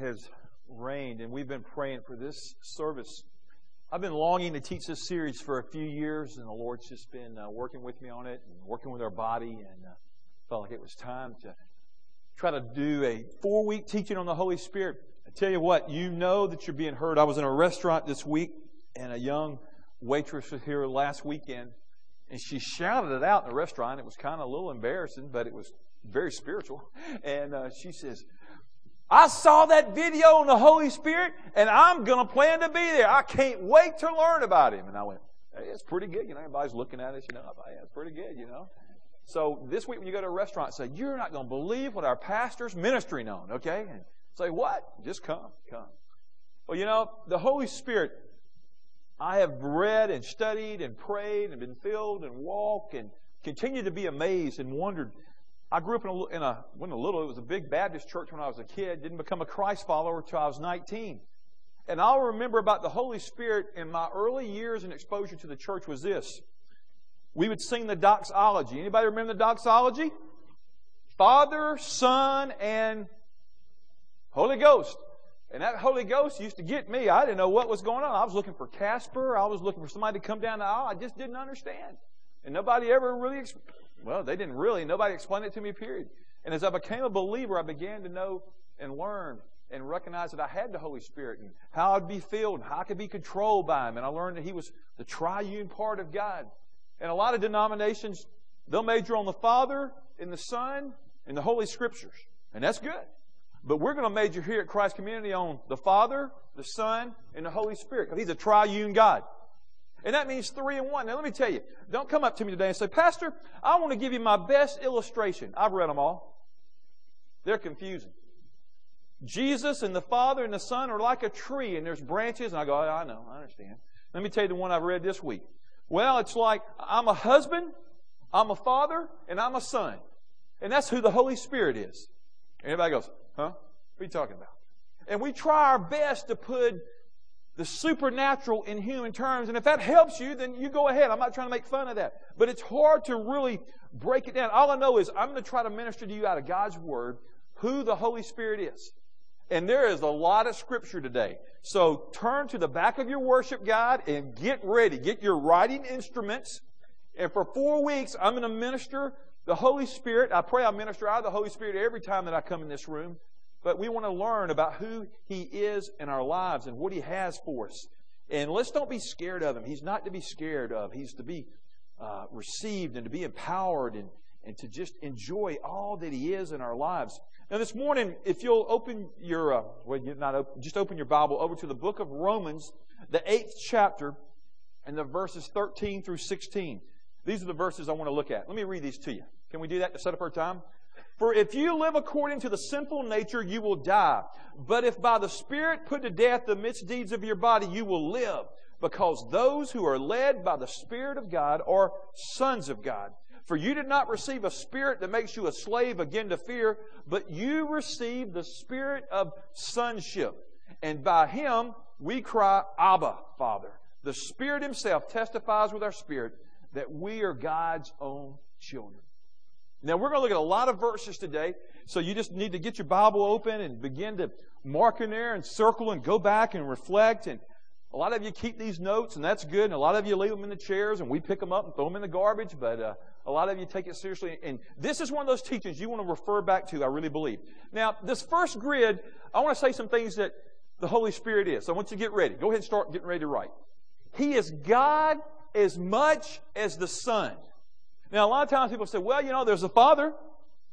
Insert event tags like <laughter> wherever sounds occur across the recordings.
has reigned, and we've been praying for this service. I've been longing to teach this series for a few years, and the Lord's just been uh, working with me on it and working with our body, and uh, felt like it was time to try to do a four week teaching on the Holy Spirit. I tell you what, you know that you're being heard. I was in a restaurant this week, and a young waitress was here last weekend, and she shouted it out in the restaurant. It was kind of a little embarrassing, but it was very spiritual. <laughs> And uh, she says, I saw that video on the Holy Spirit, and I'm going to plan to be there. I can't wait to learn about Him. And I went, hey, it's pretty good. You know, everybody's looking at us, you know. Thought, yeah, it's pretty good, you know. So this week when you go to a restaurant, say, you're not going to believe what our pastor's ministering on, okay? And say, what? Just come, come. Well, you know, the Holy Spirit, I have read and studied and prayed and been filled and walked and continued to be amazed and wondered I grew up in a, in a, when a little, it was a big Baptist church when I was a kid. Didn't become a Christ follower until I was 19. And I'll remember about the Holy Spirit in my early years and exposure to the church was this. We would sing the doxology. Anybody remember the doxology? Father, Son, and Holy Ghost. And that Holy Ghost used to get me. I didn't know what was going on. I was looking for Casper. I was looking for somebody to come down the aisle. I just didn't understand. And nobody ever really well, they didn't really. Nobody explained it to me, period. And as I became a believer, I began to know and learn and recognize that I had the Holy Spirit and how I'd be filled and how I could be controlled by Him. And I learned that He was the triune part of God. And a lot of denominations, they'll major on the Father and the Son and the Holy Scriptures. And that's good. But we're going to major here at Christ Community on the Father, the Son, and the Holy Spirit because He's a triune God. And that means three in one. Now, let me tell you, don't come up to me today and say, Pastor, I want to give you my best illustration. I've read them all. They're confusing. Jesus and the Father and the Son are like a tree, and there's branches. And I go, oh, I know, I understand. Let me tell you the one I've read this week. Well, it's like I'm a husband, I'm a father, and I'm a son. And that's who the Holy Spirit is. And everybody goes, huh? What are you talking about? And we try our best to put the supernatural in human terms. And if that helps you, then you go ahead. I'm not trying to make fun of that. But it's hard to really break it down. All I know is I'm going to try to minister to you out of God's Word who the Holy Spirit is. And there is a lot of scripture today. So turn to the back of your worship guide and get ready. Get your writing instruments. And for four weeks, I'm going to minister the Holy Spirit. I pray I minister out of the Holy Spirit every time that I come in this room but we want to learn about who He is in our lives and what He has for us. And let's don't be scared of Him. He's not to be scared of. He's to be uh, received and to be empowered and, and to just enjoy all that He is in our lives. Now, this morning, if you'll open your, uh, well, not open, just open your Bible over to the book of Romans, the eighth chapter, and the verses 13 through 16. These are the verses I want to look at. Let me read these to you. Can we do that to set up our time? For if you live according to the sinful nature, you will die. But if by the Spirit put to death the misdeeds of your body, you will live. Because those who are led by the Spirit of God are sons of God. For you did not receive a spirit that makes you a slave again to fear, but you received the spirit of sonship. And by him we cry, Abba, Father. The Spirit Himself testifies with our spirit that we are God's own children. Now, we're going to look at a lot of verses today, so you just need to get your Bible open and begin to mark in there and circle and go back and reflect. And a lot of you keep these notes, and that's good. And a lot of you leave them in the chairs, and we pick them up and throw them in the garbage. But uh, a lot of you take it seriously. And this is one of those teachings you want to refer back to, I really believe. Now, this first grid, I want to say some things that the Holy Spirit is. So I want you to get ready. Go ahead and start getting ready to write. He is God as much as the Son. Now, a lot of times people say, well, you know, there's a Father,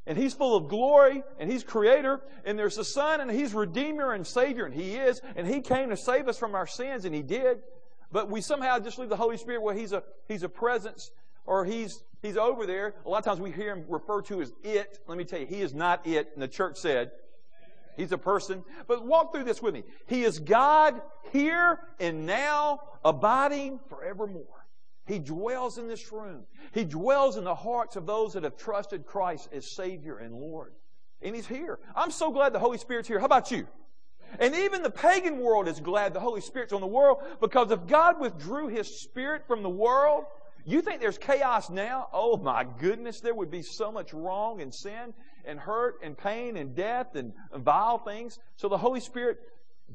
and He's full of glory, and He's Creator, and there's a Son, and He's Redeemer and Savior, and He is, and He came to save us from our sins, and He did. But we somehow just leave the Holy Spirit where He's a, he's a presence, or He's, He's over there. A lot of times we hear Him referred to as it. Let me tell you, He is not it, and the church said, He's a person. But walk through this with me. He is God here and now, abiding forevermore. He dwells in this room. He dwells in the hearts of those that have trusted Christ as Savior and Lord. And He's here. I'm so glad the Holy Spirit's here. How about you? And even the pagan world is glad the Holy Spirit's on the world because if God withdrew His Spirit from the world, you think there's chaos now? Oh my goodness, there would be so much wrong and sin and hurt and pain and death and, vile things. So the Holy Spirit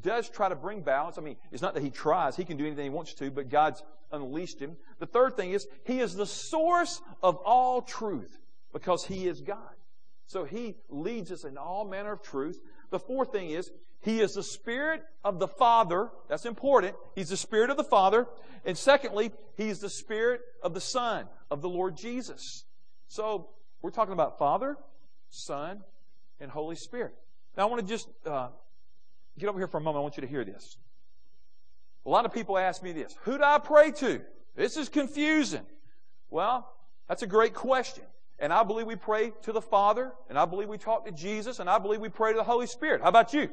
does try to bring balance. I mean, it's not that he tries, he can do anything he wants to, but God's unleashed him. The third thing is, he is the source of all truth because he is God. So he leads us in all manner of truth. The fourth thing is, he is the Spirit of the Father. That's important. He's the Spirit of the Father. And secondly, He's the Spirit of the Son, of the Lord Jesus. So, we're talking about Father, Son, and Holy Spirit. Now, I want to just uh, get over here for a moment. I want you to hear this. A lot of people ask me this Who do I pray to? This is confusing. Well, that's a great question. And I believe we pray to the Father, and I believe we talk to Jesus, and I believe we pray to the Holy Spirit. How about you?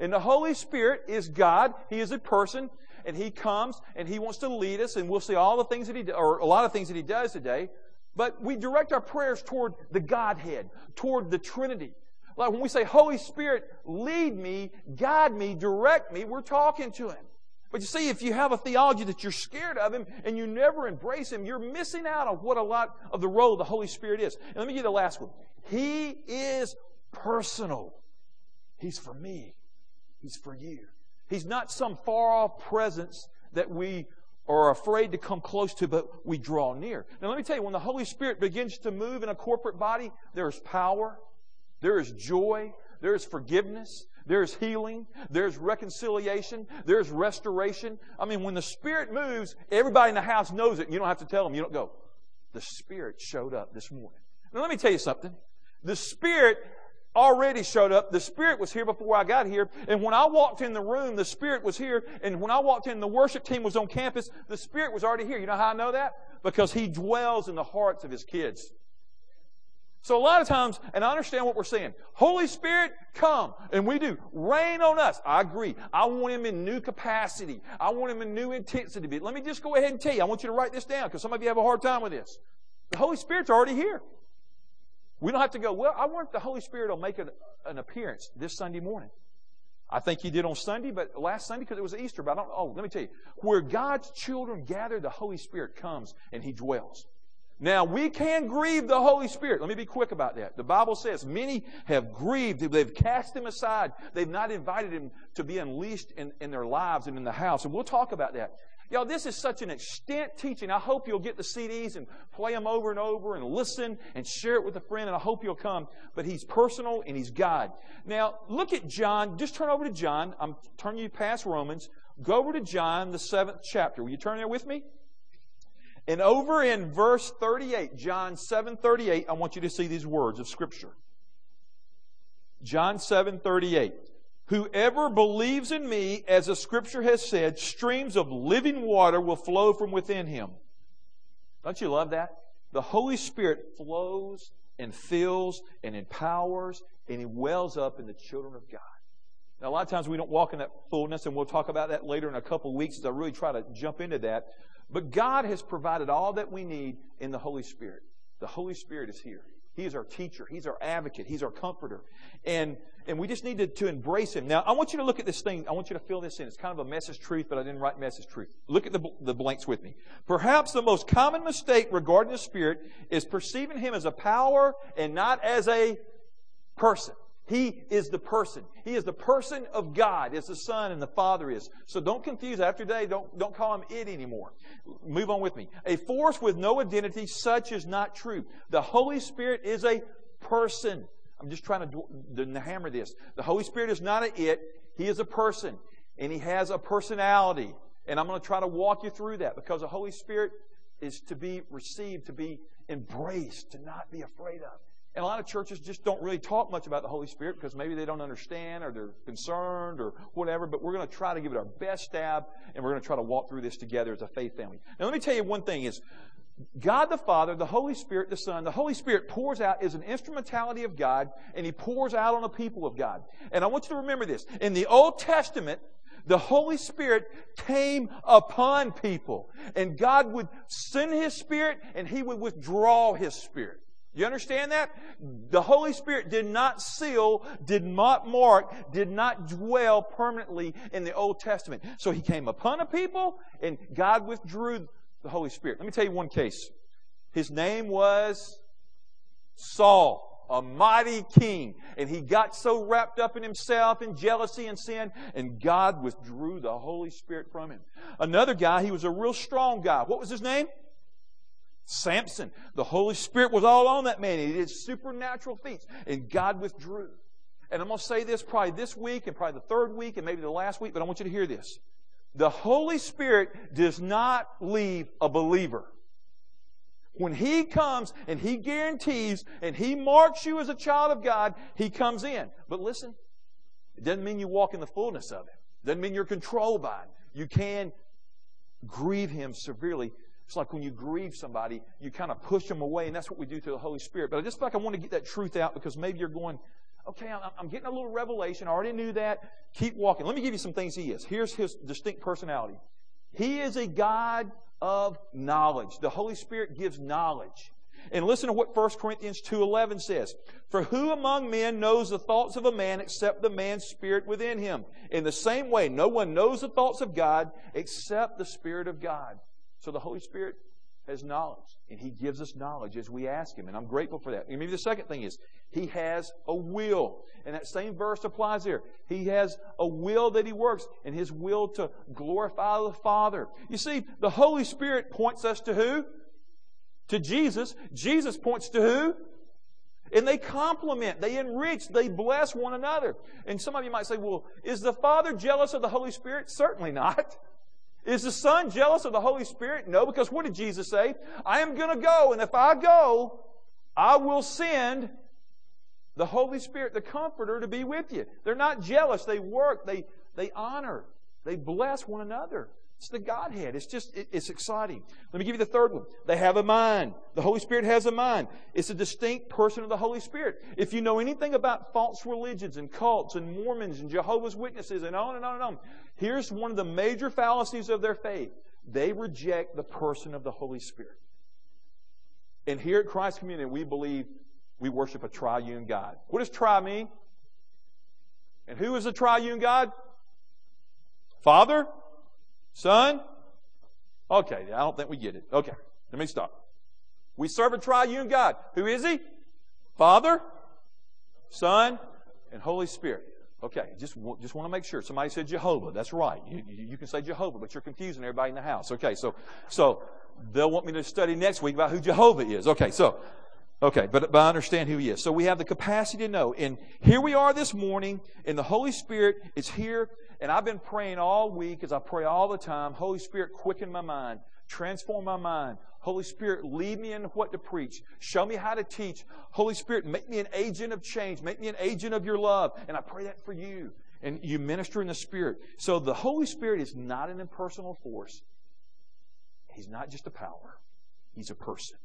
And the Holy Spirit is God. He is a person, and He comes and He wants to lead us, and we'll see all the things that He, or a lot of things that He does today. But we direct our prayers toward the Godhead, toward the Trinity. Like when we say, Holy Spirit, lead me, guide me, direct me, we're talking to Him. But you see, if you have a theology that you're scared of Him and you never embrace Him, you're missing out on what a lot of the role of the Holy Spirit is. And let me give you the last one. He is personal. He's for me. He's for you. He's not some far off presence that we are afraid to come close to, but we draw near. Now, let me tell you, when the Holy Spirit begins to move in a corporate body, there is power, there is joy, there is forgiveness, there's healing, there's reconciliation, there's restoration. I mean, when the Spirit moves, everybody in the house knows it. You don't have to tell them. You don't go, the Spirit showed up this morning. Now, let me tell you something. The Spirit already showed up. The Spirit was here before I got here. And when I walked in the room, the Spirit was here. And when I walked in, the worship team was on campus. The Spirit was already here. You know how I know that? Because He dwells in the hearts of His kids. So a lot of times, and I understand what we're saying, Holy Spirit, come. And we do. Rain on us. I agree. I want Him in new capacity. I want Him in new intensity. But let me just go ahead and tell you, I want you to write this down because some of you have a hard time with this. The Holy Spirit's already here. We don't have to go, well, I wonder if the Holy Spirit will make an, an appearance this Sunday morning. I think he did on Sunday, but last Sunday because it was Easter. But I don't. Oh, let me tell you, where God's children gather, the Holy Spirit comes and He dwells. Now we can grieve the Holy Spirit. Let me be quick about that. The Bible says many have grieved; they've cast Him aside. They've not invited Him to be unleashed in, in their lives and in the house. And we'll talk about that. Y'all, this is such an extent teaching. I hope you'll get the CDs and play them over and over and listen and share it with a friend, and I hope you'll come. But He's personal and He's God. Now, look at John. Just turn over to John. I'm turning you past Romans. Go over to John, the seventh chapter. Will you turn there with me? And over in verse 38, John 7 38, I want you to see these words of Scripture. John 7 38. Whoever believes in me, as the scripture has said, streams of living water will flow from within him. Don't you love that? The Holy Spirit flows and fills and empowers and he wells up in the children of God. Now, a lot of times we don't walk in that fullness, and we'll talk about that later in a couple of weeks as I really try to jump into that. But God has provided all that we need in the Holy Spirit. The Holy Spirit is here. He is our teacher. He's our advocate. He's our comforter. And, and we just need to, to embrace Him. Now, I want you to look at this thing. I want you to fill this in. It's kind of a message truth, but I didn't write message truth. Look at the, the blanks with me. Perhaps the most common mistake regarding the Spirit is perceiving Him as a power and not as a person. He is the person. He is the person of God, as the Son and the Father is. So don't confuse after today. Don't, don't call him it anymore. Move on with me. A force with no identity, such is not true. The Holy Spirit is a person. I'm just trying to, to hammer this. The Holy Spirit is not an it. He is a person. And He has a personality. And I'm going to try to walk you through that because the Holy Spirit is to be received, to be embraced, to not be afraid of. And a lot of churches just don't really talk much about the Holy Spirit because maybe they don't understand or they're concerned or whatever. But we're going to try to give it our best stab and we're going to try to walk through this together as a faith family. Now, let me tell you one thing is God the Father, the Holy Spirit, the Son, the Holy Spirit pours out is an instrumentality of God and He pours out on the people of God. And I want you to remember this. In the Old Testament, the Holy Spirit came upon people and God would send His Spirit and He would withdraw His Spirit. You understand that? The Holy Spirit did not seal, did not mark, did not dwell permanently in the Old Testament. So he came upon a people and God withdrew the Holy Spirit. Let me tell you one case. His name was Saul. a mighty king. And he got so wrapped up in himself and jealousy and sin, and God withdrew the Holy Spirit from him. Another guy, he was a real strong guy. What was his name? Samson. The Holy Spirit was all on that man. He did supernatural feats, and God withdrew. And I'm going to say this probably this week and probably the third week and maybe the last week, but I want you to hear this. The Holy Spirit does not leave a believer. When He comes and He guarantees and He marks you as a child of God, He comes in. But listen, it doesn't mean you walk in the fullness of it. It doesn't mean you're controlled by it. You can grieve Him severely. It's like when you grieve somebody, you kind of push them away, and that's what we do to the Holy Spirit. But I just feel like I want to get that truth out because maybe you're going, okay, I'm getting a little revelation. I already knew that. Keep walking. Let me give you some things He is. Here's His distinct personality. He is a God of knowledge. The Holy Spirit gives knowledge. And listen to what 1 Corinthians 2:11 says. For who among men knows the thoughts of a man except the man's spirit within him? In the same way, no one knows the thoughts of God except the spirit of God. So the Holy Spirit has knowledge, and He gives us knowledge as we ask Him, and I'm grateful for that. And maybe the second thing is He has a will, and that same verse applies there. He has a will that He works, and His will to glorify the Father. You see, the Holy Spirit points us to who? To Jesus. Jesus points to who? And they complement, they enrich, they bless one another. And some of you might say, well, is the Father jealous of the Holy Spirit? Certainly not. Is the Son jealous of the Holy Spirit? No, because what did Jesus say? I am going to go, and if I go, I will send the Holy Spirit, the Comforter, to be with you. They're not jealous. They work, they, they honor, they bless one another. It's the Godhead. It's just, it, it's exciting. Let me give you the third one. They have a mind. The Holy Spirit has a mind. It's a distinct person of the Holy Spirit. If you know anything about false religions and cults and Mormons and Jehovah's Witnesses and on and on and on, here's one of the major fallacies of their faith. They reject the person of the Holy Spirit. And here at Christ Community, we believe we worship a triune God. What does tri mean? And who is the triune God? Father, Son? Okay, I don't think we get it. Okay, let me stop. We serve a triune God. Who is He? Father, Son, and Holy Spirit. Okay, just, just want to make sure. Somebody said Jehovah. That's right. You, you can say Jehovah, but you're confusing everybody in the house. Okay, so, so they'll want me to study next week about who Jehovah is. Okay, so, okay, but, but I understand who he is. So we have the capacity to know. And here we are this morning, and the Holy Spirit is here and I've been praying all week, as I pray all the time Holy Spirit, quicken my mind, transform my mind. Holy Spirit, lead me in what to preach. Show me how to teach. Holy Spirit, make me an agent of change. Make me an agent of your love. And I pray that for you. And you minister in the Spirit. So the Holy Spirit is not an impersonal force. He's not just a power. He's a person.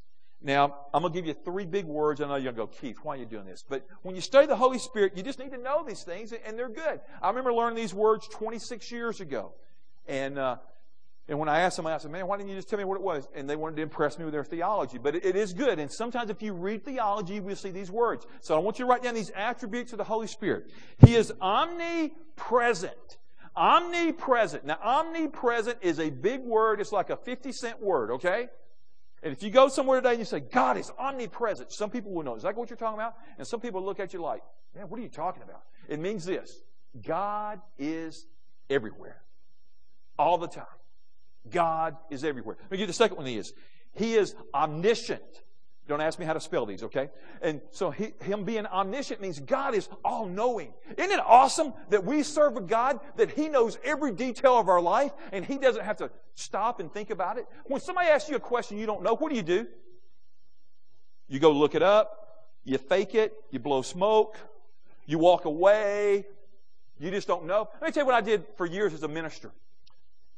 Now, I'm going to give you three big words. I know you're going to go, Keith, why are you doing this? But when you study the Holy Spirit, you just need to know these things, and they're good. I remember learning these words 26 years ago. And, uh, and when I asked somebody, I said, man, why didn't you just tell me what it was? And they wanted to impress me with their theology. But it, it is good. And sometimes if you read theology, we'll see these words. So I want you to write down these attributes of the Holy Spirit. He is omnipresent. Omnipresent. Now, omnipresent is a big word. It's like a 50 cent word, okay? And if you go somewhere today and you say, God is omnipresent, some people will know exactly what you're talking about. And some people look at you like, man, what are you talking about? It means this God is everywhere, all the time. God is everywhere. Let me give you the second one he is. He is omniscient. Don't ask me how to spell these, okay? And so he, him being omniscient means God is all knowing. Isn't it awesome that we serve a God that He knows every detail of our life and He doesn't have to stop and think about it? When somebody asks you a question you don't know, what do you do? You go look it up, you fake it, you blow smoke, you walk away, you just don't know. Let me tell you what I did for years as a minister.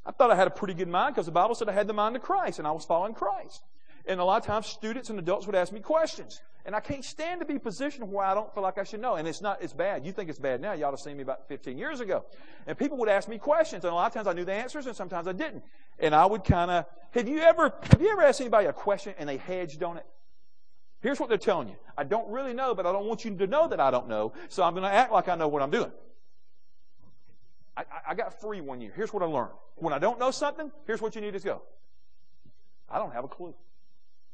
I thought I had a pretty good mind because the Bible said I had the mind of Christ and I was following Christ. And a lot of times students and adults would ask me questions. And I can't stand to be positioned where I don't feel like I should know. And it's not, it's bad. You think it's bad now. You ought to have seen me about 15 years ago. And people would ask me questions. And a lot of times I knew the answers and sometimes I didn't. And I would kind of, have you ever, have you ever asked anybody a question and they hedged on it? Here's what they're telling you. I don't really know, but I don't want you to know that I don't know. So I'm going to act like I know what I'm doing. I, I got free one year. Here's what I learned. When I don't know something, here's what you need to go. I don't have a clue.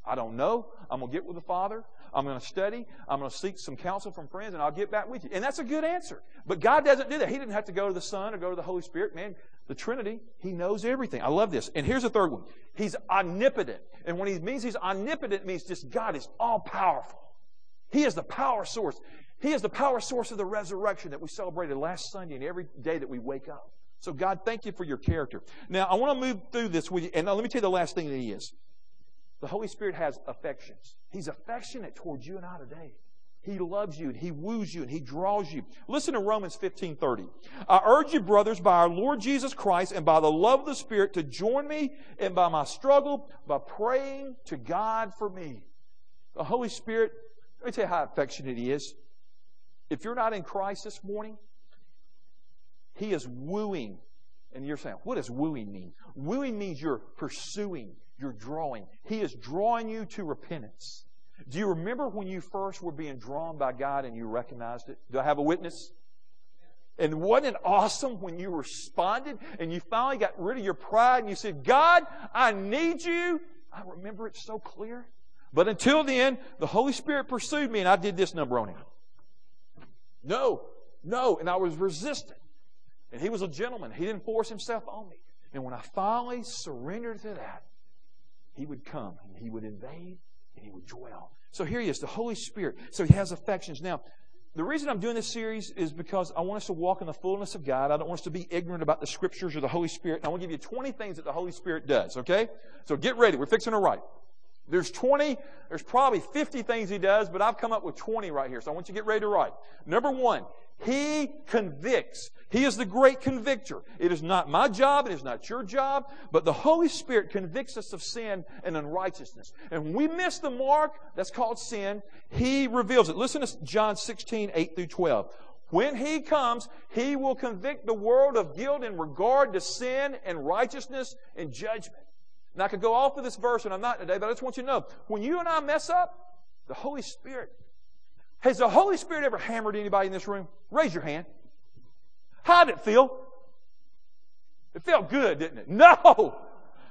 I don't know. I'm going to get with the Father. I'm going to study. I'm going to seek some counsel from friends, and I'll get back with you. And that's a good answer. But God doesn't do that. He didn't have to go to the Son or go to the Holy Spirit. Man, the Trinity, He knows everything. I love this. And here's the third one He's omnipotent. And when He means He's omnipotent, means just God is all powerful. He is the power source. He is the power source of the resurrection that we celebrated last Sunday and every day that we wake up. So, God, thank you for your character. Now, I want to move through this with you. And let me tell you the last thing that He is. The Holy Spirit has affections. He's affectionate towards you and I today. He loves you and He woos you and He draws you. Listen to Romans 15 30. I urge you, brothers, by our Lord Jesus Christ and by the love of the Spirit, to join me and by my struggle by praying to God for me. The Holy Spirit, let me tell you how affectionate He is. If you're not in Christ this morning, He is wooing. And you're saying, what does wooing mean? Wooing means you're pursuing, you're drawing. He is drawing you to repentance. Do you remember when you first were being drawn by God and you recognized it? Do I have a witness? And wasn't it awesome when you responded and you finally got rid of your pride and you said, God, I need you? I remember it so clear. But until then, the Holy Spirit pursued me and I did this number on him. No, no. And I was resistant. And he was a gentleman. He didn't force himself on me. And when I finally surrendered to that, he would come and he would invade and he would dwell. So here he is, the Holy Spirit. So he has affections. Now, the reason I'm doing this series is because I want us to walk in the fullness of God. I don't want us to be ignorant about the scriptures or the Holy Spirit. I want to give you 20 things that the Holy Spirit does, okay? So get ready. We're fixing to write. There's 20, there's probably 50 things he does, but I've come up with 20 right here. So I want you to get ready to write. Number one, he convicts. He is the great convictor. It is not my job, it is not your job, but the Holy Spirit convicts us of sin and unrighteousness. And when we miss the mark, that's called sin, He reveals it. Listen to John 16, 8 through 12. When He comes, He will convict the world of guilt in regard to sin and righteousness and judgment. And I could go off of this verse, and I'm not today, but I just want you to know when you and I mess up, the Holy Spirit has the Holy Spirit ever hammered anybody in this room? Raise your hand. How did it feel? It felt good, didn't it? No!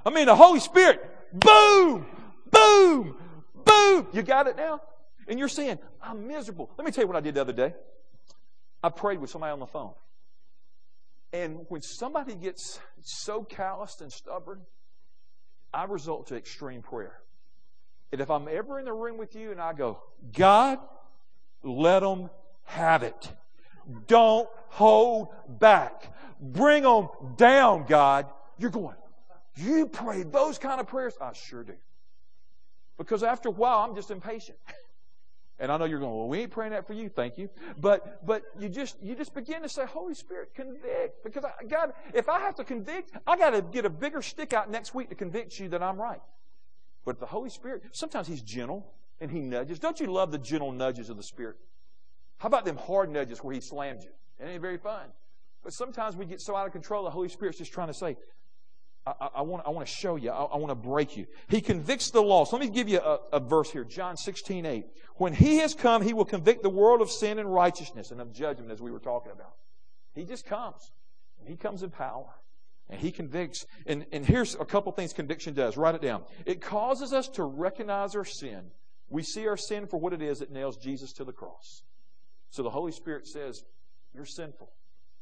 I mean, the Holy Spirit, boom, boom, boom. You got it now? And you're saying, I'm miserable. Let me tell you what I did the other day. I prayed with somebody on the phone. And when somebody gets so calloused and stubborn, I resort to extreme prayer. And if I'm ever in the room with you and I go, God, let them have it. Don't hold back. Bring them down, God. You're going, you pray those kind of prayers? I sure do. Because after a while, I'm just impatient. <laughs> And I know you're going, well, we ain't praying that for you, thank you. But but you just you just begin to say, Holy Spirit, convict. Because I, God, if I have to convict, I got to get a bigger stick out next week to convict you that I'm right. But the Holy Spirit, sometimes He's gentle and he nudges. Don't you love the gentle nudges of the Spirit? How about them hard nudges where he slams you? It ain't very fun. But sometimes we get so out of control, the Holy Spirit's just trying to say, I, I, want, I want to show you. I, I, want to break you. He convicts the lost. Let me give you a, a verse here. John 16, 8. When he has come, he will convict the world of sin and righteousness and of judgment, as we were talking about. He just comes. He comes in power. And he convicts. And, and here's a couple things conviction does. Write it down. It causes us to recognize our sin we see our sin for what it is that nails Jesus to the cross. So the Holy Spirit says, You're sinful.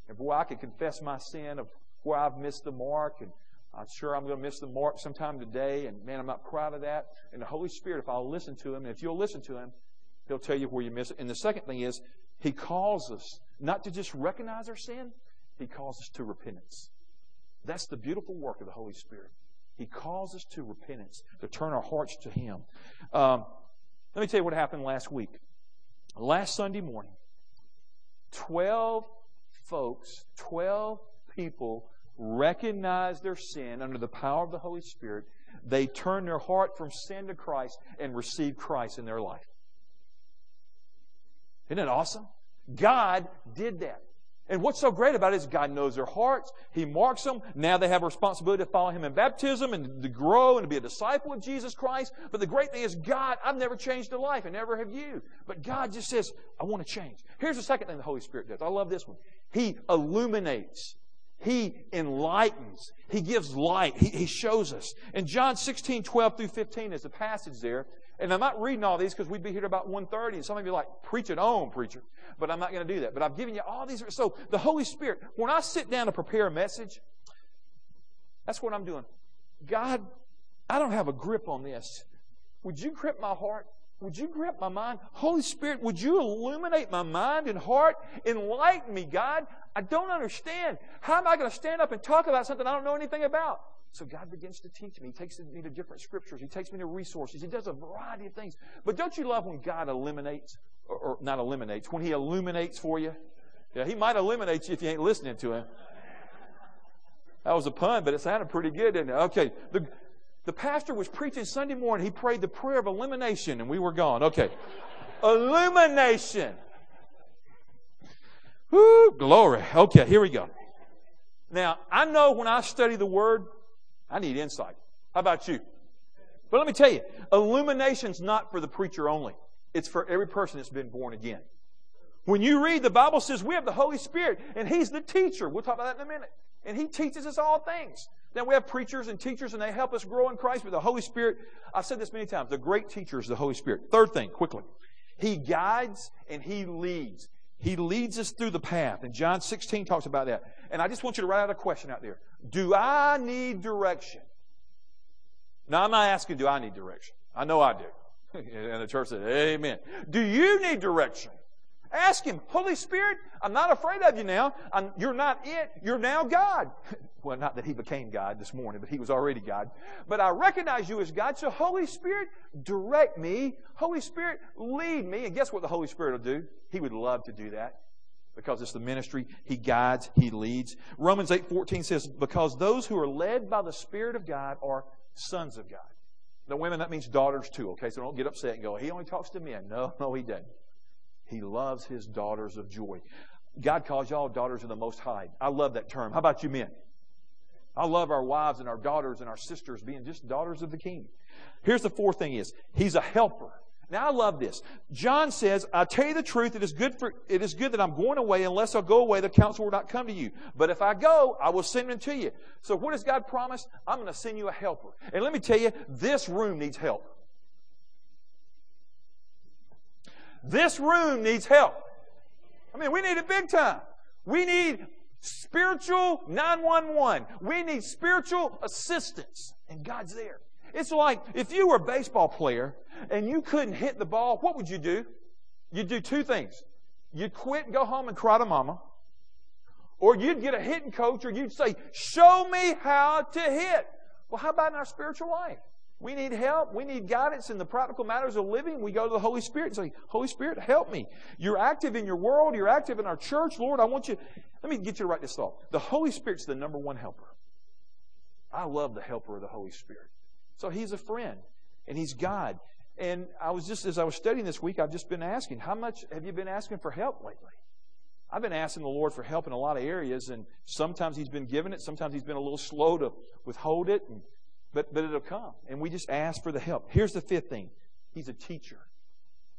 And boy, I can confess my sin of where I've missed the mark, and I'm sure I'm going to miss the mark sometime today, and man, I'm not proud of that. And the Holy Spirit, if I'll listen to Him, and if you'll listen to Him, He'll tell you where you miss it. And the second thing is, He calls us not to just recognize our sin, He calls us to repentance. That's the beautiful work of the Holy Spirit. He calls us to repentance, to turn our hearts to Him. Um, let me tell you what happened last week. Last Sunday morning, 12 folks, 12 people recognized their sin under the power of the Holy Spirit. They turn their heart from sin to Christ and receive Christ in their life. Isn't it awesome? God did that. And what's so great about it is God knows their hearts. He marks them. Now they have a responsibility to follow Him in baptism and to grow and to be a disciple of Jesus Christ. But the great thing is, God, I've never changed a life and never have you. But God just says, I want to change. Here's the second thing the Holy Spirit does. I love this one. He illuminates. He enlightens. He gives light. He, he shows us. And John 16, 12 through 15 is a passage there. And I'm not reading all these because we'd be here about 1.30 and some of you are like, preach it on, preacher. But I'm not going to do that. But I've given you all these. So the Holy Spirit, when I sit down to prepare a message, that's what I'm doing. God, I don't have a grip on this. Would you grip my heart? Would you grip my mind? Holy Spirit, would you illuminate my mind and heart? Enlighten me, God. I don't understand. How am I going to stand up and talk about something I don't know anything about? So God begins to teach me. He takes me to different scriptures. He takes me to resources. He does a variety of things. But don't you love when God eliminates, or, or not eliminates, when He illuminates for you? Yeah, He might eliminate you if you ain't listening to Him. That was a pun, but it sounded pretty good, didn't it? Okay. The, the pastor was preaching Sunday morning. He prayed the prayer of elimination, and we were gone. Okay. Illumination. Whoo, glory. Okay, here we go. Now, I know when I study the Word, I need insight. How about you? But let me tell you, illumination's not for the preacher only. It's for every person that's been born again. When you read, the Bible says we have the Holy Spirit, and He's the teacher. We'll talk about that in a minute. And He teaches us all things. Now we have preachers and teachers and they help us grow in Christ, but the Holy Spirit, I've said this many times, the great teacher is the Holy Spirit. Third thing, quickly. He guides and He leads. He leads us through the path. And John 16 talks about that. And I just want you to write out a question out there. Do I need direction? Now, I'm not asking, do I need direction? I know I do. <laughs> And the church said, Amen. Do you need direction? Ask Him, Holy Spirit, I'm not afraid of you now. I'm, you're not it. You're now God. <laughs> well, not that He became God this morning, but He was already God. But I recognize you as God. So, Holy Spirit, direct me. Holy Spirit, lead me. And guess what the Holy Spirit will do? He would love to do that because it's the ministry. He guides, He leads. Romans 8 14 says, Because those who are led by the Spirit of God are sons of God. The women, that means daughters too, okay? So don't get upset and go, He only talks to men. No, <laughs> no, He doesn't. He loves his daughters of joy. God calls y'all daughters of the Most High. I love that term. How about you men? I love our wives and our daughters and our sisters being just daughters of the King. Here's the fourth thing is, he's a helper. Now I love this. John says, I tell you the truth, it is good for it is good that I'm going away. Unless I go away, the counsel will not come to you. But if I go, I will send him to you. So what does God promise? I'm going to send you a helper. And let me tell you, this room needs help. This room needs help. I mean, we need it big time. We need spiritual 911. We need spiritual assistance. And God's there. It's like if you were a baseball player and you couldn't hit the ball, what would you do? You'd do two things. You'd quit and go home and cry to mama. Or you'd get a hitting coach or you'd say, Show me how to hit. Well, how about in our spiritual life? We need help. We need guidance in the practical matters of living. We go to the Holy Spirit and say, Holy Spirit, help me. You're active in your world. You're active in our church. Lord, I want you. Let me get you to write this thought. The Holy Spirit's the number one helper. I love the helper of the Holy Spirit. So he's a friend and he's God. And I was just, as I was studying this week, I've just been asking, how much have you been asking for help lately? I've been asking the Lord for help in a lot of areas, and sometimes He's been giving it, sometimes He's been a little slow to withhold it, and but, but it'll come. And we just ask for the help. Here's the fifth thing He's a teacher.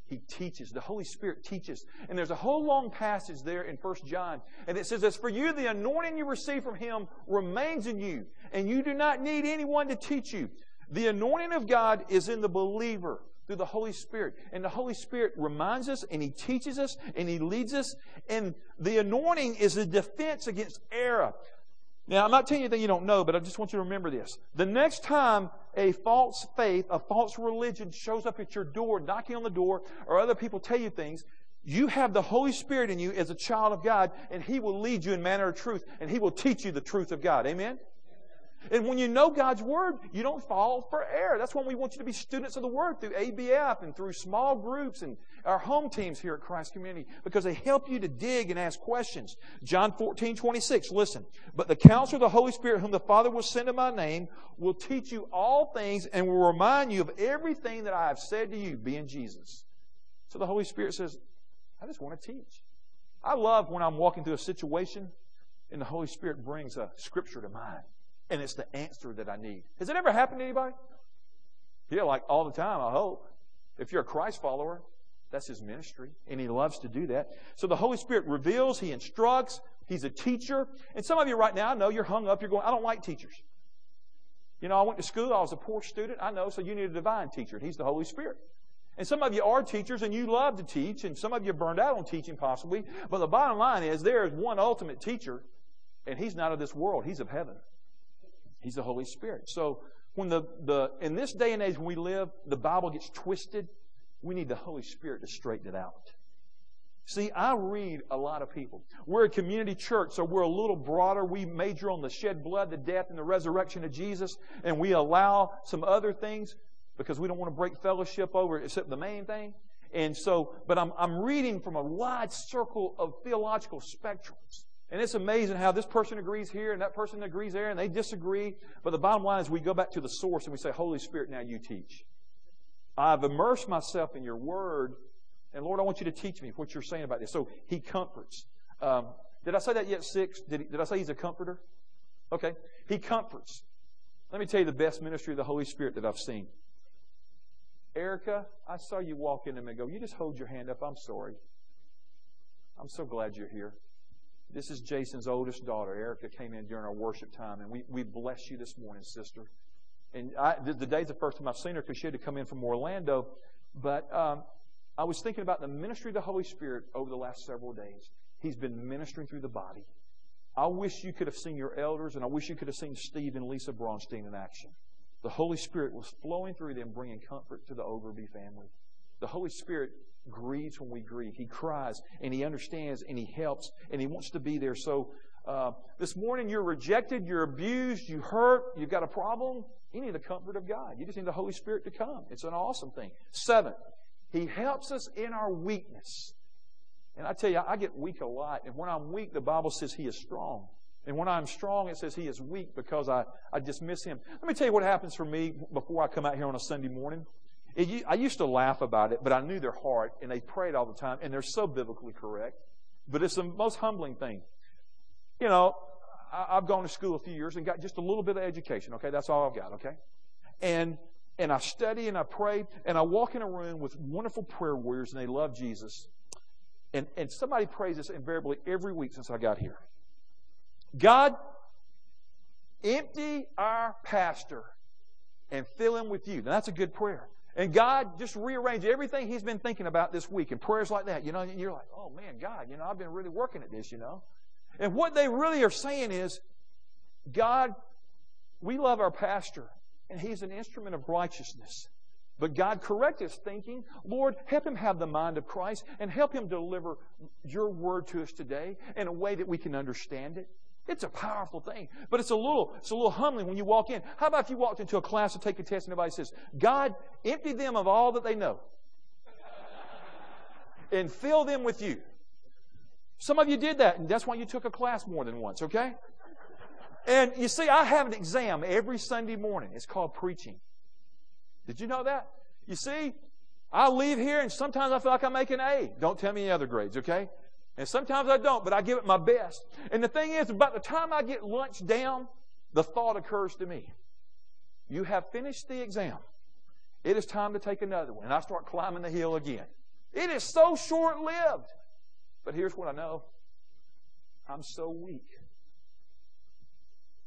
He teaches. The Holy Spirit teaches. And there's a whole long passage there in 1 John. And it says, As for you, the anointing you receive from Him remains in you, and you do not need anyone to teach you. The anointing of God is in the believer through the Holy Spirit. And the Holy Spirit reminds us and He teaches us and He leads us. And the anointing is a defense against error. Now, I'm not telling you anything you don't know, but I just want you to remember this. The next time a false faith, a false religion shows up at your door, knocking on the door, or other people tell you things, you have the Holy Spirit in you as a child of God, and He will lead you in manner of truth, and He will teach you the truth of God. Amen? And when you know God's Word, you don't fall for error. That's why we want you to be students of the Word through ABF and through small groups and our home teams here at Christ Community because they help you to dig and ask questions. John 14, 26, listen. But the counselor of the Holy Spirit, whom the Father will send in my name, will teach you all things and will remind you of everything that I have said to you, being Jesus. So the Holy Spirit says, I just want to teach. I love when I'm walking through a situation and the Holy Spirit brings a scripture to mind and it's the answer that I need. Has it ever happened to anybody? Yeah, like all the time, I hope. If you're a Christ follower, that's his ministry, and he loves to do that. So the Holy Spirit reveals, he instructs, He's a teacher. And some of you right now, I know you're hung up. You're going, I don't like teachers. You know, I went to school. I was a poor student. I know. So you need a divine teacher. He's the Holy Spirit. And some of you are teachers and you love to teach. And some of you burned out on teaching possibly. But the bottom line is there is one ultimate teacher. And he's not of this world. He's of heaven. He's the Holy Spirit. So when the, the in this day and age when we live, the Bible gets twisted, we need the Holy Spirit to straighten it out. See, I read a lot of people. We're a community church, so we're a little broader. We major on the shed blood, the death, and the resurrection of Jesus, and we allow some other things because we don't want to break fellowship over except the main thing. And so, but I'm, I'm reading from a wide circle of theological spectrums. And it's amazing how this person agrees here and that person agrees there and they disagree. But the bottom line is we go back to the source and we say, Holy Spirit, now you teach. I've immersed myself in your word and Lord, I want you to teach me what you're saying about this. So he comforts. Um, did I say that yet? Six? Did, he, did I say he's a comforter? Okay. He comforts. Let me tell you the best ministry of the Holy Spirit that I've seen. Erica, I saw you walk in and go, You just hold your hand up. I'm sorry. I'm so glad you're here. This is Jason's oldest daughter. Erica came in during our worship time, and we, we bless you this morning, sister. And I, the, the day's the first time I've seen her because she had to come in from Orlando. But um, I was thinking about the ministry of the Holy Spirit over the last several days. He's been ministering through the body. I wish you could have seen your elders, and I wish you could have seen Steve and Lisa Bronstein in action. The Holy Spirit was flowing through them, bringing comfort to the Overby family. The Holy Spirit grieves when we grieve. He cries, and He understands, and He helps, and He wants to be there. So, uh, this morning you're rejected, you're abused, you hurt, you've got a problem. You need the comfort of God. You just need the Holy Spirit to come. It's an awesome thing. Seventh, he helps us in our weakness. And I tell you, I get weak a lot. And when I'm weak, the Bible says He is strong. And when I'm strong, it says He is weak because I, I dismiss Him. Let me tell you what happens for me before I come out here on a Sunday morning. It, I used to laugh about it, but I knew their heart, and they prayed all the time, and they're so biblically correct. But it's the most humbling thing. You know, I, I've gone to school a few years and got just a little bit of education, okay? That's all I've got, okay? And and I study and I pray and I walk in a room with wonderful prayer warriors and they love Jesus. And, and somebody prays this invariably every week since I got here. God, empty our pastor and fill him with you. Now that's a good prayer. And God just rearrange everything he's been thinking about this week and prayers like that. You know, you're like, oh man, God, you know, I've been really working at this, you know. And what they really are saying is, God, we love our pastor and he's an instrument of righteousness. But God correct his thinking. Lord, help him have the mind of Christ and help him deliver your word to us today in a way that we can understand it. It's a powerful thing, but it's a little, it's a little humbling when you walk in. How about if you walked into a class to take a test and everybody says, God, empty them of all that they know and fill them with you. Some of you did that, and that's why you took a class more than once, okay? And you see, I have an exam every Sunday morning. It's called preaching. Did you know that? You see, I leave here and sometimes I feel like I make an A. Don't tell me any other grades, okay? And sometimes I don't, but I give it my best. And the thing is, by the time I get lunch down, the thought occurs to me. You have finished the exam. It is time to take another one. And I start climbing the hill again. It is so short lived. But here's what I know I'm so weak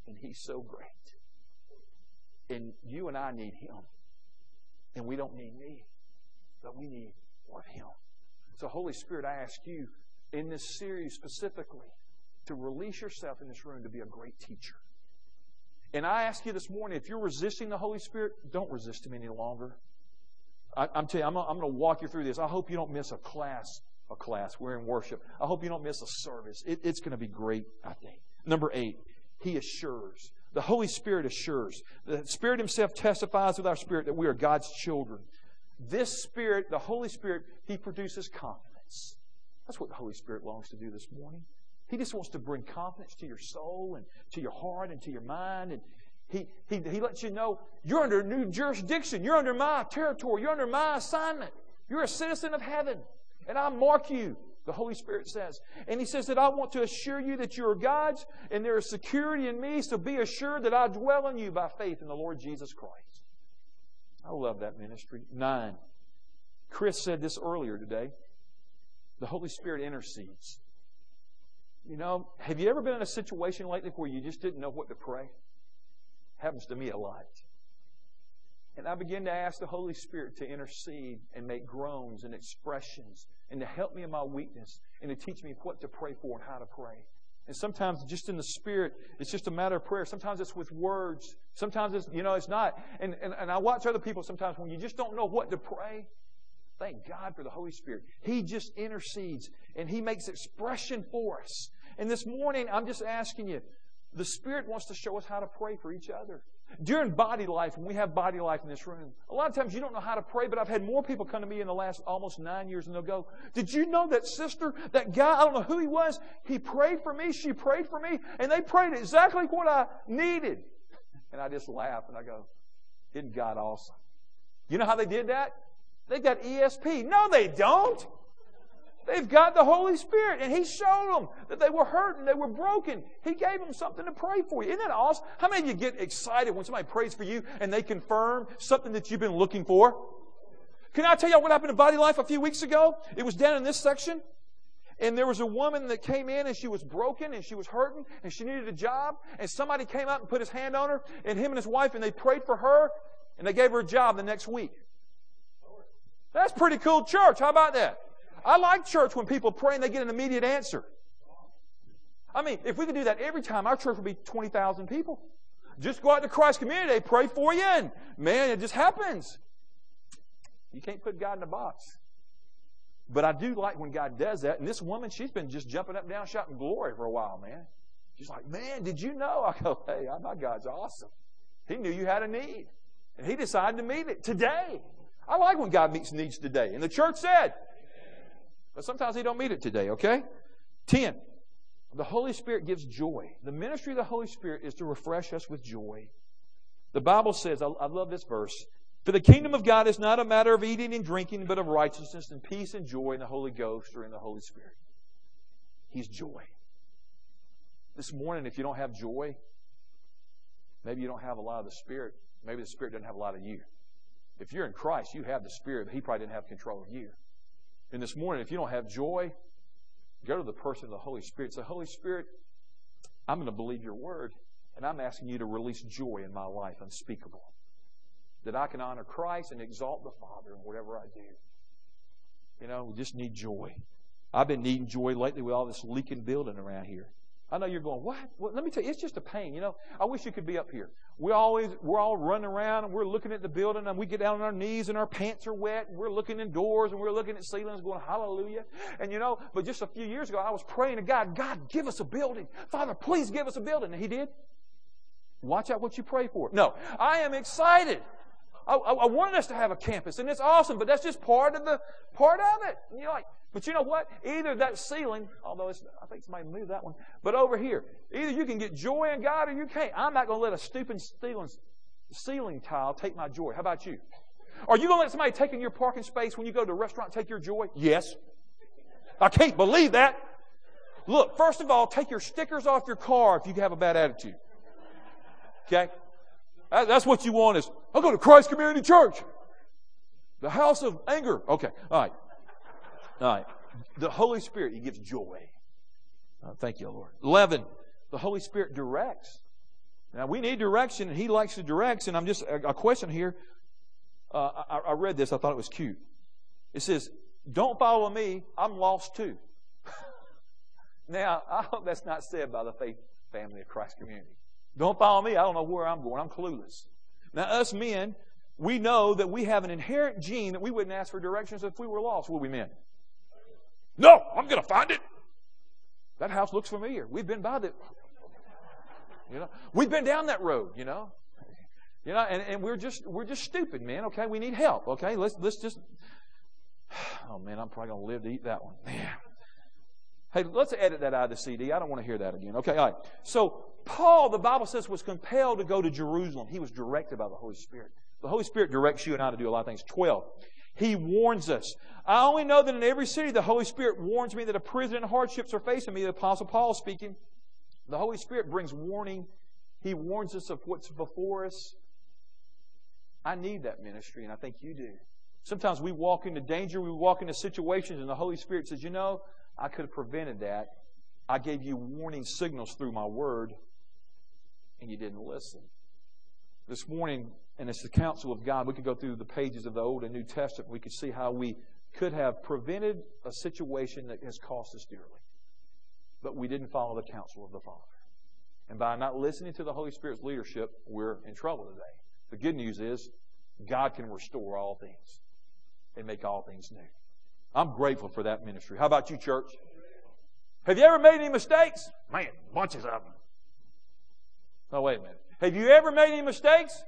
and He's so great. And you and I need Him. And we don't need me, but we need more of Him. So, Holy Spirit, I ask you in this series specifically to release yourself in this room to be a great teacher. And I ask you this morning if you're resisting the Holy Spirit, don't resist Him any longer. I, am telling you, I'm, I'm going to walk you through this. I hope you don't miss a class. A class. We're in worship. I hope you don't miss a service. It, it's going to be great, I think. Number eight, he assures. The Holy Spirit assures. The Spirit Himself testifies with our spirit that we are God's children. This Spirit, the Holy Spirit, He produces confidence. That's what the Holy Spirit longs to do this morning. He just wants to bring confidence to your soul and to your heart and to your mind. And he, he, he lets you know you're under new jurisdiction. You're under my territory. You're under my assignment. You're a citizen of heaven. And I mark you the Holy Spirit says. And He says that I want to assure you that you are God's and there is security in me, so be assured that I dwell in you by faith in the Lord Jesus Christ. I love that ministry. Nine. Chris said this earlier today. The Holy Spirit intercedes. You know, have you ever been in a situation lately where you just didn't know what to pray? Happens to me a lot. And I begin to ask the Holy Spirit to intercede and make groans and expressions and to help me in my weakness and to teach me what to pray for and how to pray. And sometimes just in the spirit, it's just a matter of prayer. Sometimes it's with words. Sometimes it's, you know, it's not. And, and, and I watch other people sometimes when you just don't know what to pray. Thank God for the Holy Spirit. He just intercedes and He makes expression for us. And this morning, I'm just asking you, the Spirit wants to show us how to pray for each other. During body life, when we have body life in this room, a lot of times you don't know how to pray, but I've had more people come to me in the last almost nine years and they'll go, Did you know that sister, that guy, I don't know who he was, he prayed for me, she prayed for me, and they prayed exactly what I needed. And I just laugh and I go, Isn't God awesome? You know how they did that? They got ESP. No, they don't. They've got the Holy Spirit, and He showed them that they were hurt and they were broken. He gave them something to pray for you. Isn't that awesome? How many of you get excited when somebody prays for you and they confirm something that you've been looking for? Can I tell you what happened in Body Life a few weeks ago? It was down in this section. And there was a woman that came in and she was broken and she was hurting and she needed a job. And somebody came out and put his hand on her and him and his wife and they prayed for her and they gave her a job the next week. That's pretty cool church. How about that? I like church when people pray and they get an immediate answer. I mean, if we could do that every time, our church would be 20,000 people. Just go out to Christ Community, they pray for you, and man, it just happens. You can't put God in a box. But I do like when God does that. And this woman, she's been just jumping up and down, shouting glory for a while, man. She's like, man, did you know? <laughs> I go, hey, my God's awesome. He knew you had a need. And he decided to meet it today. I like when God meets needs today. And the church said, but sometimes they don't meet it today, okay? 10. The Holy Spirit gives joy. The ministry of the Holy Spirit is to refresh us with joy. The Bible says, I, I love this verse, for the kingdom of God is not a matter of eating and drinking, but of righteousness and peace and joy in the Holy Ghost or in the Holy Spirit. He's joy. This morning, if you don't have joy, maybe you don't have a lot of the Spirit. Maybe the Spirit doesn't have a lot of you. If you're in Christ, you have the Spirit, but He probably didn't have control of you. And this morning, if you don't have joy, go to the person of the Holy Spirit. Say, Holy Spirit, I'm going to believe your word, and I'm asking you to release joy in my life, unspeakable. That I can honor Christ and exalt the Father in whatever I do. You know, we just need joy. I've been needing joy lately with all this leaking building around here. I know you're going, what? Well, let me tell you, it's just a pain. You know, I wish you could be up here. We always, we're all running around and we're looking at the building and we get down on our knees and our pants are wet and we're looking indoors and we're looking at ceilings going, hallelujah. And you know, but just a few years ago, I was praying to God, God, give us a building. Father, please give us a building. And He did. Watch out what you pray for. No, I am excited. I, I, wanted us to have a campus and it's awesome, but that's just part of the, part of it. And you're like, but you know what? Either that ceiling, although it's, I think somebody moved that one, but over here, either you can get joy in God or you can't. I'm not going to let a stupid ceiling, ceiling tile take my joy. How about you? Are you going to let somebody take in your parking space when you go to a restaurant take your joy? Yes. I can't believe that. Look, first of all, take your stickers off your car if you have a bad attitude. Okay? That's what you want is, I'll go to Christ Community Church. The house of anger. Okay, all right. All right. The Holy Spirit, He gives joy. Uh, thank you, Lord. 11. The Holy Spirit directs. Now, we need direction, and He likes to direct. And I'm just, a, a question here. Uh, I, I read this, I thought it was cute. It says, Don't follow me, I'm lost too. <laughs> now, I hope that's not said by the faith family of Christ community. Don't follow me, I don't know where I'm going, I'm clueless. Now, us men, we know that we have an inherent gene that we wouldn't ask for directions if we were lost, would we, men? No, I'm going to find it. That house looks familiar. We've been by the, you know, we've been down that road, you know. You know, and, and we're just we're just stupid, man. Okay, we need help. Okay, let's let's just. <sighs> Oh man, I'm probably gonna live to eat that one. Man. Hey, let's edit that out of the CD. I don't want to hear that again. Okay, all right. So Paul, the Bible says, was compelled to go to Jerusalem. He was directed by the Holy Spirit. The Holy Spirit directs you and I to do a lot of things. Twelve. He warns us. I only know that in every city the Holy Spirit warns me that a prison and hardships are facing me. The Apostle Paul speaking. The Holy Spirit brings warning. He warns us of what's before us. I need that ministry, and I think you do. Sometimes we walk into danger, we walk into situations, and the Holy Spirit says, You know, I could have prevented that. I gave you warning signals through my word, and you didn't listen. This morning, and it's the counsel of God, we could go through the pages of the Old and New Testament. We could see how we could have prevented a situation that has cost us dearly. But we didn't follow the counsel of the Father. And by not listening to the Holy Spirit's leadership, we're in trouble today. The good news is God can restore all things and make all things new. I'm grateful for that ministry. How about you, church? Have you ever made any mistakes? Man, bunches of them. No, oh, wait a minute. Have you ever made any mistakes?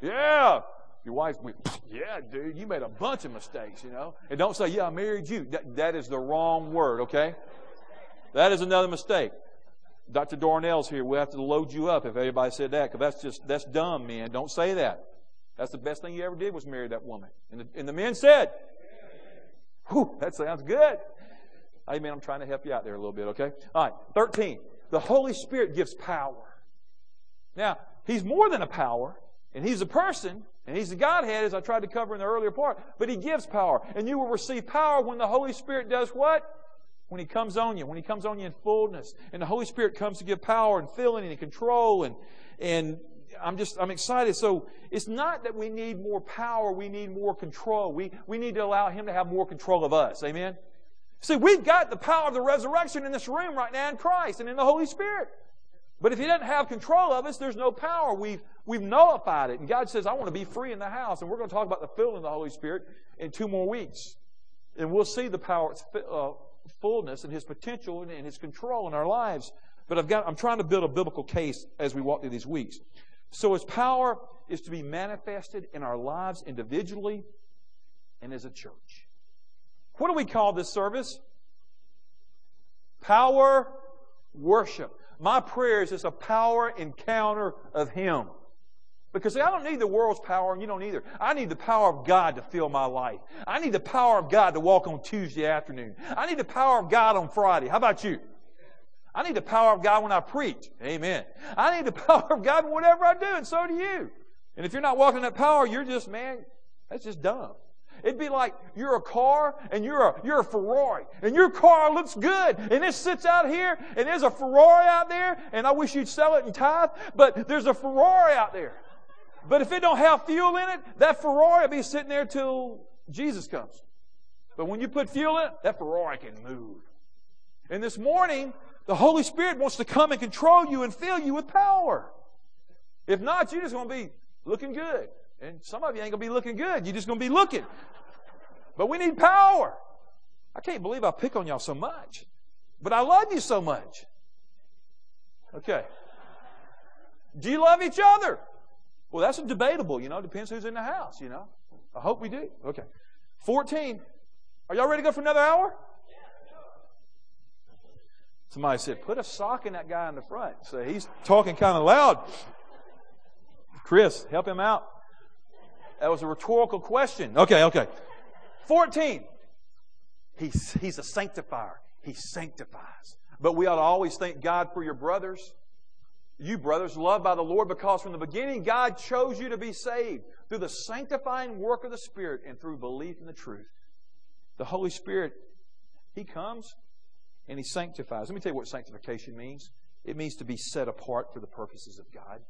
Yeah. Your wife went, yeah, dude, you made a bunch of mistakes, you know. And don't say, yeah, I married you. that, that is the wrong word, okay? That is another mistake. Dr. Dornell's here. We'll have to load you up if everybody said that, because that's just, that's dumb, man. Don't say that. That's the best thing you ever did was marry that woman. And the, and the men said, Whew, that sounds good. Amen. I'm trying to help you out there a little bit, okay? All right. 13. The Holy Spirit gives power. Now, He's more than a power, and He's a person, and He's the Godhead, as I tried to cover in the earlier part, but He gives power. And you will receive power when the Holy Spirit does what? When He comes on you, when He comes on you in fullness. And the Holy Spirit comes to give power and filling and control and, and I'm just, I'm excited. So it's not that we need more power, we need more control. We, we need to allow Him to have more control of us. Amen? See, we've got the power of the resurrection in this room right now in Christ and in the Holy Spirit. But if He doesn't have control of us, there's no power. We've, we've nullified it. And God says, I want to be free in the house. And we're going to talk about the filling of the Holy Spirit in two more weeks. And we'll see the power, uh, fullness and His potential and, and His control in our lives. But I've got, I'm trying to build a biblical case as we walk through these weeks. So His power is to be manifested in our lives individually and as a church. What do we call this service? Power worship. My prayer is just a power encounter of Him. Because I don't need the world's power, and you don't either. I need the power of God to fill my life. I need the power of God to walk on Tuesday afternoon. I need the power of God on Friday. How about you? I need the power of God when I preach. Amen. I need the <laughs> power of God in whatever I do, and so do you. And if you're not walking in that power, you're just, man, that's just dumb. It'd be like you're a car and you're a, you're a Ferrari and your car looks good and it sits out here and there's a Ferrari out there and I wish you'd sell it in tithe, but there's a Ferrari out there. But if it don't have fuel in it, that Ferrari will be sitting there till Jesus comes. But when you put fuel in it, that Ferrari can move. And this morning, the Holy Spirit wants to come and control you and fill you with power. If not, you're just going to be looking good. And some of you ain't going to be looking good. You're just going to be looking. But we need power. I can't believe I pick on y'all so much. But I love you so much. Okay. Do you love each other? Well, that's debatable, you know. Depends who's in the house, you know. I hope we do. Okay. 14. Are y'all ready to go for another hour? Somebody said, put a sock in that guy in the front. So he's talking kind of loud. Chris, help him out. That was a rhetorical question. Okay, okay. 14. He's, he's a sanctifier. He sanctifies. But we ought to always thank God for your brothers. You, brothers, loved by the Lord, because from the beginning God chose you to be saved through the sanctifying work of the Spirit and through belief in the truth. The Holy Spirit, He comes and He sanctifies. Let me tell you what sanctification means it means to be set apart for the purposes of God.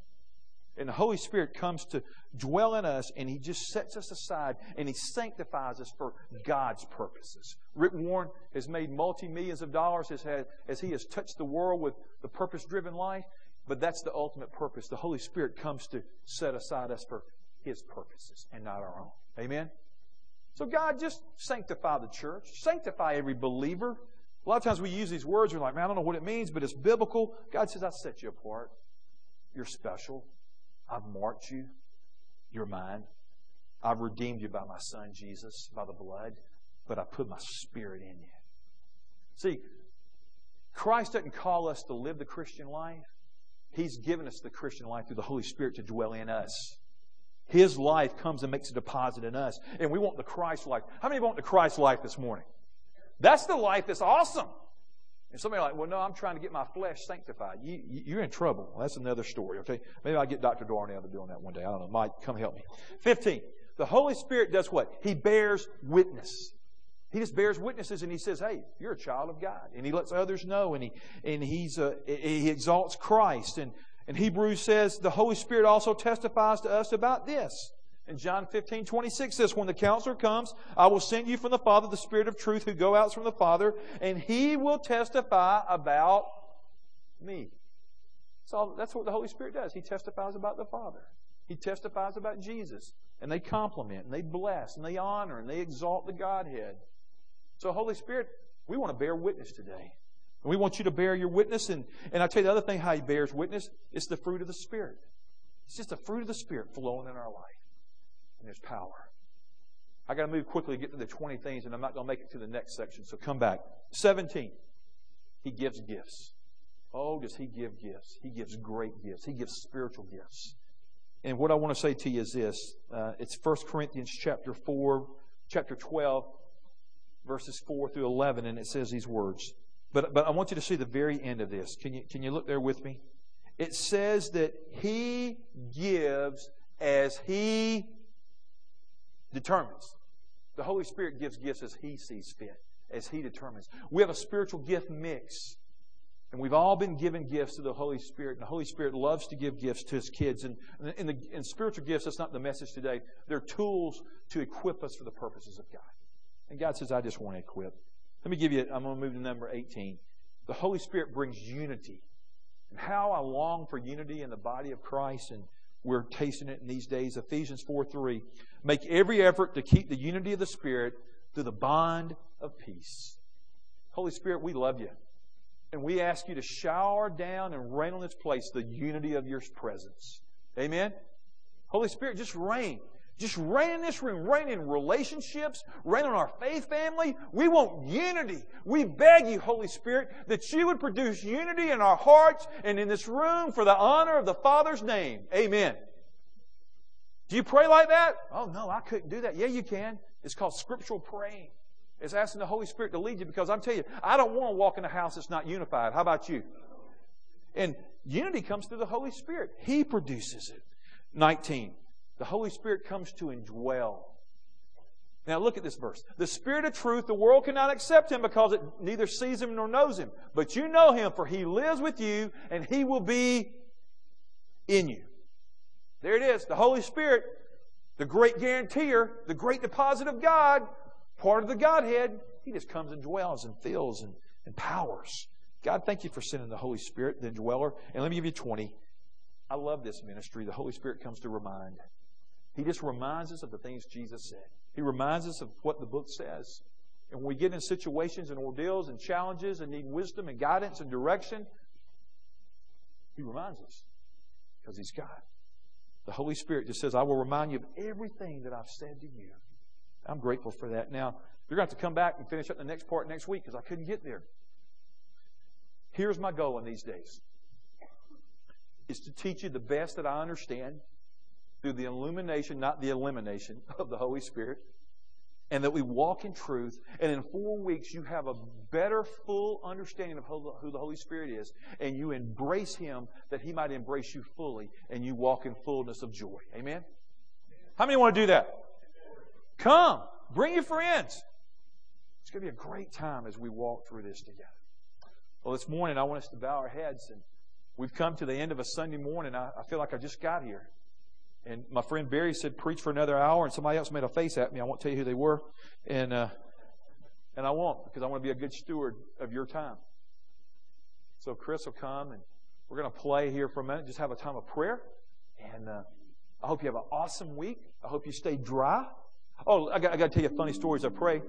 And the Holy Spirit comes to dwell in us and He just sets us aside and He sanctifies us for God's purposes. Rick Warren has made multi millions of dollars as, has, as he has touched the world with the purpose driven life, but that's the ultimate purpose. The Holy Spirit comes to set aside us for His purposes and not our own. Amen? So, God, just sanctify the church, sanctify every believer. A lot of times we use these words, we're like, man, I don't know what it means, but it's biblical. God says, I set you apart. You're special. I've marked you. You're mine. I've redeemed you by my Son, Jesus, by the blood, but I put my Spirit in you. See, Christ doesn't call us to live the Christian life. He's given us the Christian life through the Holy Spirit to dwell in us. His life comes and makes a deposit in us. And we want the Christ life. How many want the Christ life this morning? That's the life that's awesome. And somebody like, well, no, I'm trying to get my flesh sanctified. You, you're in trouble. That's another story, okay? Maybe I'll get Dr. Darnell to doing that one day. I don't know. Mike, come help me. 15. The Holy Spirit does what? He bears witness. He just bears witnesses and he says, "Hey, you're a child of God," and he lets others know, and he and he's uh, he exalts Christ, and and Hebrews says the Holy Spirit also testifies to us about this. In John 15, 26 says, When the counselor comes, I will send you from the Father the Spirit of truth who go out from the Father, and he will testify about me. So that's what the Holy Spirit does. He testifies about the Father. He testifies about Jesus. And they compliment, and they bless, and they honor, and they exalt the Godhead. So, Holy Spirit, we want to bear witness today. And we want you to bear your witness. And, and I tell you the other thing how he bears witness, it's the fruit of the Spirit. It's just the fruit of the Spirit flowing in our life. And there's power. I got to move quickly to get to the 20 things, and I'm not going to make it to the next section. So come back. 17. He gives gifts. Oh, does he give gifts? He gives great gifts. He gives spiritual gifts. And what I want to say to you is this. Uh, it's 1 Corinthians chapter 4, chapter 12, verses 4 through 11, and it says these words. But, but I want you to see the very end of this. Can you, can you look there with me? It says that he gives as he determines. The Holy Spirit gives gifts as he sees fit, as he determines. We have a spiritual gift mix. And we've all been given gifts to the Holy Spirit, and the Holy Spirit loves to give gifts to His kids. And in, the, in spiritual gifts, that's not the message today. They're tools to equip us for the purposes of God. And God says, I just want to equip. Let me give you, I'm going to move to number 18. The Holy Spirit brings unity. And how I long for unity in the body of Christ, and we're tasting it in these days. Ephesians 4 3. Make every effort to keep the unity of the Spirit through the bond of peace. Holy Spirit, we love you. And we ask you to shower down and rain on this place the unity of your presence. Amen? Holy Spirit, just rain. Just reign in this room, reign in relationships, reign on our faith family. We want unity. We beg you, Holy Spirit, that you would produce unity in our hearts and in this room for the honor of the Father's name. Amen. Do you pray like that? Oh, no, I couldn't do that. Yeah, you can. It's called scriptural praying. It's asking the Holy Spirit to lead you because I'm telling you, I don't want to walk in a house that's not unified. How about you? And unity comes through the Holy Spirit. He produces it. 19 the Holy Spirit comes to indwell. Now look at this verse. The Spirit of truth, the world cannot accept him because it neither sees him nor knows him. But you know him, for he lives with you and he will be in you. There it is. The Holy Spirit, the great guarantor, the great deposit of God, part of the Godhead, he just comes and dwells and fills and empowers. God, thank you for sending the Holy Spirit, the indweller. And let me give you 20. I love this ministry. The Holy Spirit comes to remind. He just reminds us of the things Jesus said. He reminds us of what the book says. And when we get in situations and ordeals and challenges and need wisdom and guidance and direction, He reminds us because He's God. The Holy Spirit just says, I will remind you of everything that I've said to you. I'm grateful for that. Now, you're going to have to come back and finish up the next part next week because I couldn't get there. Here's my goal in these days is to teach you the best that I understand through the illumination, not the elimination <laughs> of the Holy Spirit, and that we walk in truth. And in four weeks, you have a better, full understanding of who the Holy Spirit is, and you embrace Him that He might embrace you fully, and you walk in fullness of joy. Amen? How many want to do that? Come, bring your friends. It's going to be a great time as we walk through this together. Well, this morning, I want us to bow our heads, and we've come to the end of a Sunday morning. I, I feel like I just got here. And my friend Barry said, preach for another hour, and somebody else made a face at me. I won't tell you who they were. And, uh, and I won't, because I want to be a good steward of your time. So Chris will come, and we're going to play here for a minute, just have a time of prayer. And uh, I hope you have an awesome week. I hope you stay dry. Oh, I got, I got to tell you funny stories. I pray.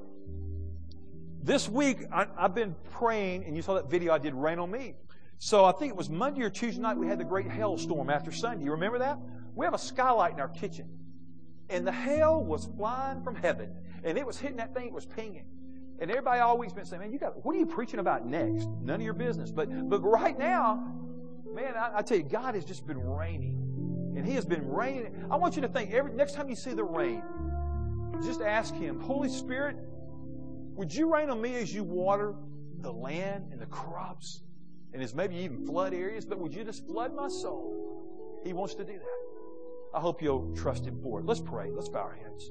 This week, I, I've been praying, and you saw that video I did, Rain on Me. So I think it was Monday or Tuesday night we had the great hailstorm after Sunday. You remember that? We have a skylight in our kitchen. And the hail was flying from heaven. And it was hitting that thing, it was pinging. And everybody always been saying, Man, you got what are you preaching about next? None of your business. But but right now, man, I, I tell you, God has just been raining. And He has been raining. I want you to think every next time you see the rain, just ask Him, Holy Spirit, would you rain on me as you water the land and the crops? And as maybe even flood areas, but would you just flood my soul? He wants to do that. I hope you'll trust Him for it. Let's pray. Let's bow our heads.